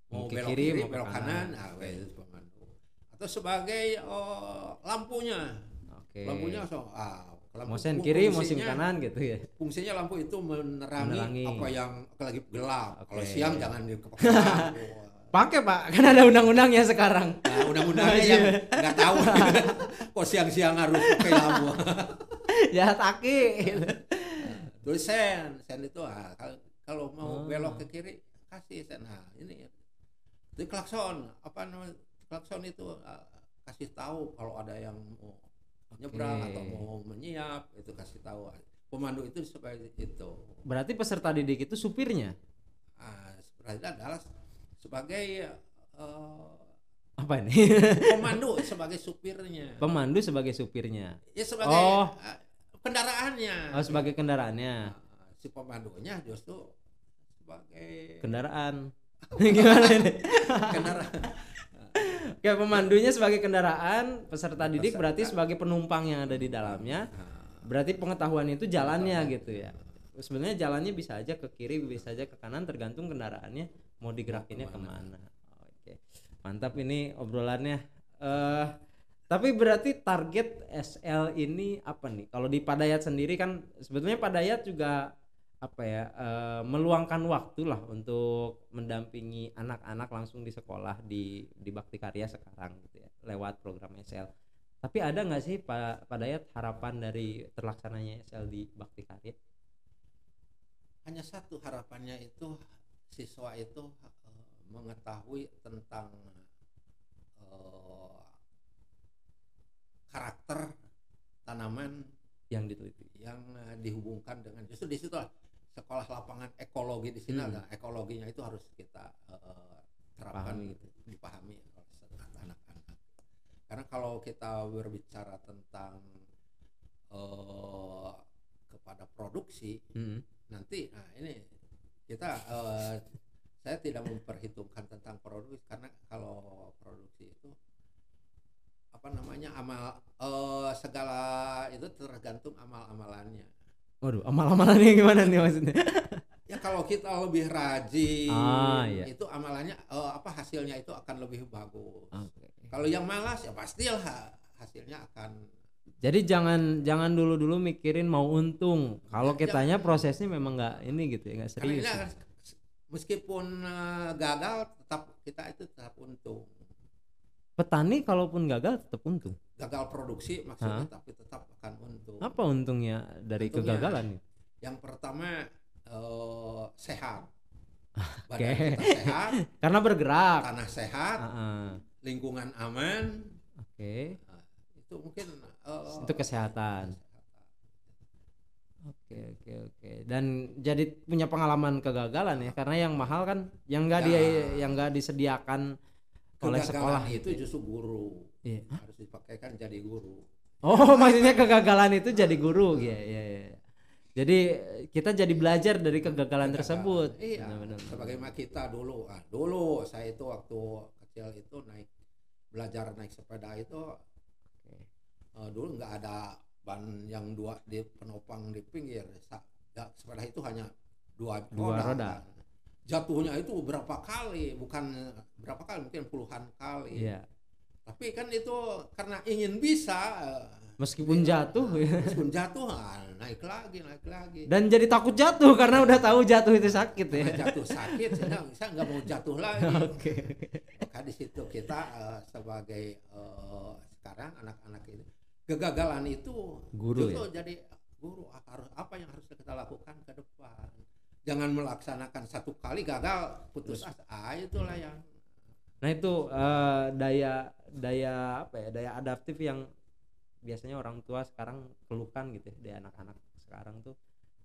mau
Ke
belok
kiri,
kiri,
mau ke
belok
kanan.
kanan, nah itu pemandu atau sebagai oh, lampunya
Oke.
lampunya so ah lampu
Motion
fung-
kiri, motion kanan gitu ya.
fungsinya lampu itu menerangi,
Menerangi.
apa yang lagi gelap. Kalau
Oke.
siang jangan di.
Pakai pak, kan ada undang-undangnya sekarang.
Nah, undang-undangnya yang nggak tahu kok siang-siang harus pakai lampu.
ya taki.
Tulis sen, sen itu ah, kalau mau
Oh.
belok ke kiri kasih sen. Nah, ini itu klakson apa namanya klakson itu ah, kasih tahu kalau ada yang mau nyebrang atau mau menyiap itu kasih tahu. Pemandu itu sebagai itu.
Berarti peserta didik itu supirnya.
Ah, sebenarnya adalah sebagai eh,
Apa ini?
pemandu sebagai supirnya.
Pemandu sebagai supirnya.
Ya sebagai
Oh.
eh, kendaraannya.
Oh, sebagai kendaraannya.
Nah, si pemandunya justru sebagai
Kendaraan. Gimana ini?
kendaraan.
Kayak pemandunya sebagai kendaraan, peserta didik
Peserta.
berarti sebagai penumpang yang ada di dalamnya.
Nah,
Berarti pengetahuan itu jalannya gitu ya. Sebenarnya jalannya bisa aja ke kiri, bisa aja ke kanan tergantung kendaraannya mau digerakinnya ke mana. Oke, mantap ini obrolannya. eh tapi berarti target SL ini apa nih? Kalau di Padayat sendiri kan sebetulnya Padayat juga apa ya eh, meluangkan waktu lah untuk mendampingi anak-anak langsung di sekolah di di Bakti Karya sekarang gitu ya lewat program SL. Tapi ada nggak sih Pak Pak Dayat harapan dari terlaksananya SL di Bakti Karya?
hanya satu harapannya itu siswa itu eh, mengetahui tentang eh, karakter tanaman
yang diteliti.
yang eh, dihubungkan dengan justru di situ lah sekolah lapangan ekologi di sini
Hmm.
ada ekologinya itu harus kita eh, terapkan
Pahami
gitu dipahami oleh anak-anak karena kalau kita berbicara tentang eh, kepada produksi
Hmm.
nanti nah ini kita eh, saya tidak memperhitungkan tentang produksi karena kalau produksi itu apa namanya amal eh, segala itu tergantung amal-amalannya
Waduh, amal-amalannya gimana nih maksudnya?
ya kalau kita lebih rajin
Ah, iya.
itu amalannya eh, apa hasilnya itu akan lebih bagus
Oke.
kalau yang malas ya pastilah hasilnya akan
Jadi jangan jangan dulu-dulu mikirin mau untung. Kalau
Ya,
kitanya prosesnya memang nggak ini gitu ya, nggak
karena
serius.
ini
ya.
meskipun eh, gagal tetap kita itu tetap untung
Petani kalaupun gagal tetap untung.
gagal produksi maksudnya
Hah?
tapi tetap akan untung.
Apa untungnya dari
Untungnya,
kegagalan?
Yang pertama eh, sehat.
Oke.
Kita sehat,
Karena bergerak.
tanah sehat,
Ah, ah.
lingkungan aman.
Oke.
Nah, itu mungkin eh,
Itu kesehatan.
kesehatan.
Oke oke oke. Dan jadi punya pengalaman kegagalan ya karena yang mahal kan yang nggak dia
Ya.
yang nggak disediakan oleh sekolah
Kegagalan itu
gitu
justru guru.
Iya.
Harus dipakaikan jadi guru.
Oh maksudnya kegagalan itu jadi guru ya ya ya. Jadi kita jadi belajar dari kegagalan tersebut.
Iya.
Benar-benar.
Sebagaimana kita dulu, ah, dulu saya itu waktu kecil itu naik belajar naik sepeda itu. Eh, dulu nggak ada ban yang dua di penopang di pinggir ya, sepeda itu hanya dua,
Dua roda.
jatuhnya itu berapa kali bukan berapa kali mungkin puluhan kali
Iya.
tapi kan itu karena ingin bisa eh,
Meskipun jatuh ya.
meskipun jatuh ah, naik lagi naik lagi
dan jadi takut jatuh karena udah tahu jatuh itu sakit ya.
Karena jatuh sakit saya nggak- saya nggak mau jatuh lagi
Oke.
maka di situ kita eh, sebagai eh, sekarang anak-anak ini kegagalan itu
Guru
justru jadi guru apa harus apa yang harus kita lakukan ke depan. Jangan melaksanakan satu kali gagal putus asa ah, itulah yang
Nah itu eh, daya daya apa ya daya adaptif yang biasanya orang tua sekarang keluhkan gitu ya dari anak-anak sekarang tuh.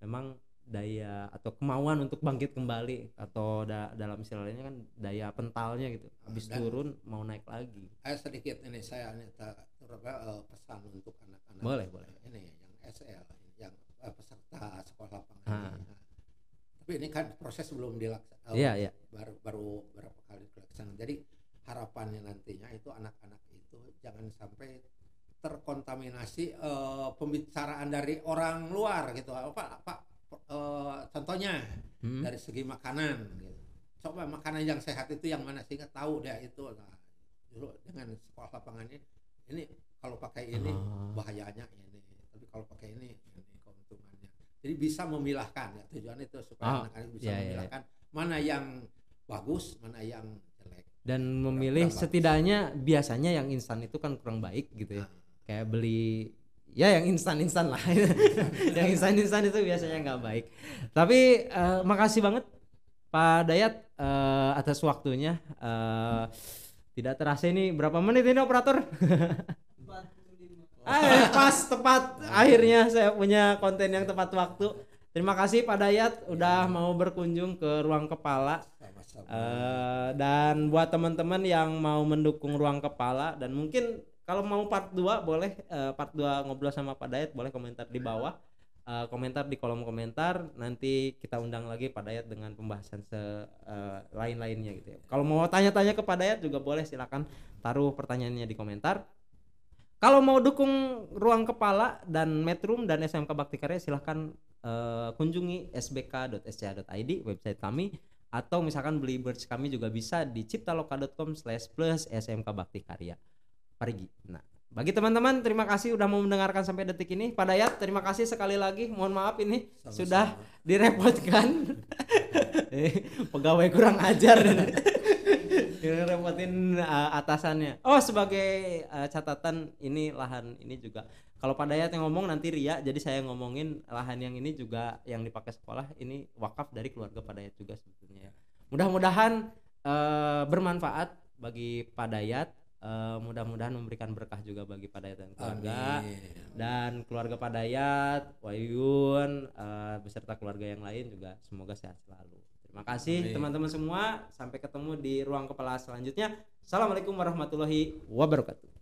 Memang daya atau kemauan untuk bangkit kembali atau da- dalam istilahnya kan daya pentalnya gitu habis
Dan-
turun mau naik lagi
eh, sedikit ini saya ini ta- ter- apa, eh, pesan untuk anak-anak
Boleh, boleh.
ini yang SL yang eh, peserta sekolah lapangan
Ah.
ini. Nah, tapi ini kan proses belum dilaksanakan
Iya, iya.
baru baru berapa kali dilaksanakan jadi harapannya nantinya itu anak-anak itu jangan sampai terkontaminasi eh, pembicaraan dari orang luar gitu apa apa eh, contohnya
Hmm.
dari segi makanan gitu. coba makanan yang sehat itu yang mana sehingga tahu dia itu nah, dulu dengan sekolah lapangan ini kalau pakai ini
Ah.
bahayanya ini tapi kalau pakai ini ini keuntungannya jadi bisa memilahkan ya tujuan itu supaya
Ah,
anak-anak bisa
iya, iya, iya.
memilahkan mana yang bagus mana yang jelek
dan memilih
Kurang bagus.
setidaknya biasanya yang instan itu kan kurang baik gitu ya kayak beli ya yang instan instan lah. Yang instan instan itu biasanya nggak baik. Tapi eh, makasih banget Pak Dayat eh, atas waktunya. Eh, tidak terasa ini berapa menit ini operator? Ah, pas tepat. Akhirnya saya punya konten yang tepat waktu. Terima kasih Pak Dayat udah mau berkunjung ke ruang kepala. Eh, dan buat teman-teman yang mau mendukung ruang kepala dan mungkin kalau mau part 2 boleh eh, part 2 ngobrol sama Pak Dayat boleh komentar di bawah Eh, komentar di kolom komentar nanti kita undang lagi Pak Dayat dengan pembahasan se eh, lain-lainnya gitu ya. Kalau mau tanya-tanya ke Pak Dayat juga boleh silakan taruh pertanyaannya di komentar. Kalau mau dukung ruang kepala dan Metrum dan SMK Bakti Karya silahkan eh, kunjungi sbk.sca.id website kami atau misalkan beli merch kami juga bisa di ciptaloka.com slash plus SMK Bakti Karya Parigi. Nah, bagi teman-teman terima kasih udah mau mendengarkan sampai detik ini. Pak Dayat terima kasih sekali lagi. Mohon maaf ini
Sama-sama.
sudah direpotkan. Eh, Pegawai kurang ajar. Direpotin uh, atasannya. Oh, sebagai uh, catatan ini lahan ini juga kalau Pak Dayat yang ngomong nanti Ria, jadi saya ngomongin lahan yang ini juga yang dipakai sekolah ini wakaf dari keluarga Pak Dayat juga sebetulnya. ya. Mudah-mudahan eh, bermanfaat bagi Pak Dayat, eh, mudah-mudahan memberikan berkah juga bagi Pak Dayat dan keluarga
Amin.
dan keluarga Pak Dayat, Wayun eh, beserta keluarga yang lain juga semoga sehat selalu. Terima kasih teman-teman semua. Sampai ketemu di ruang kepala selanjutnya. Assalamualaikum warahmatullahi wabarakatuh.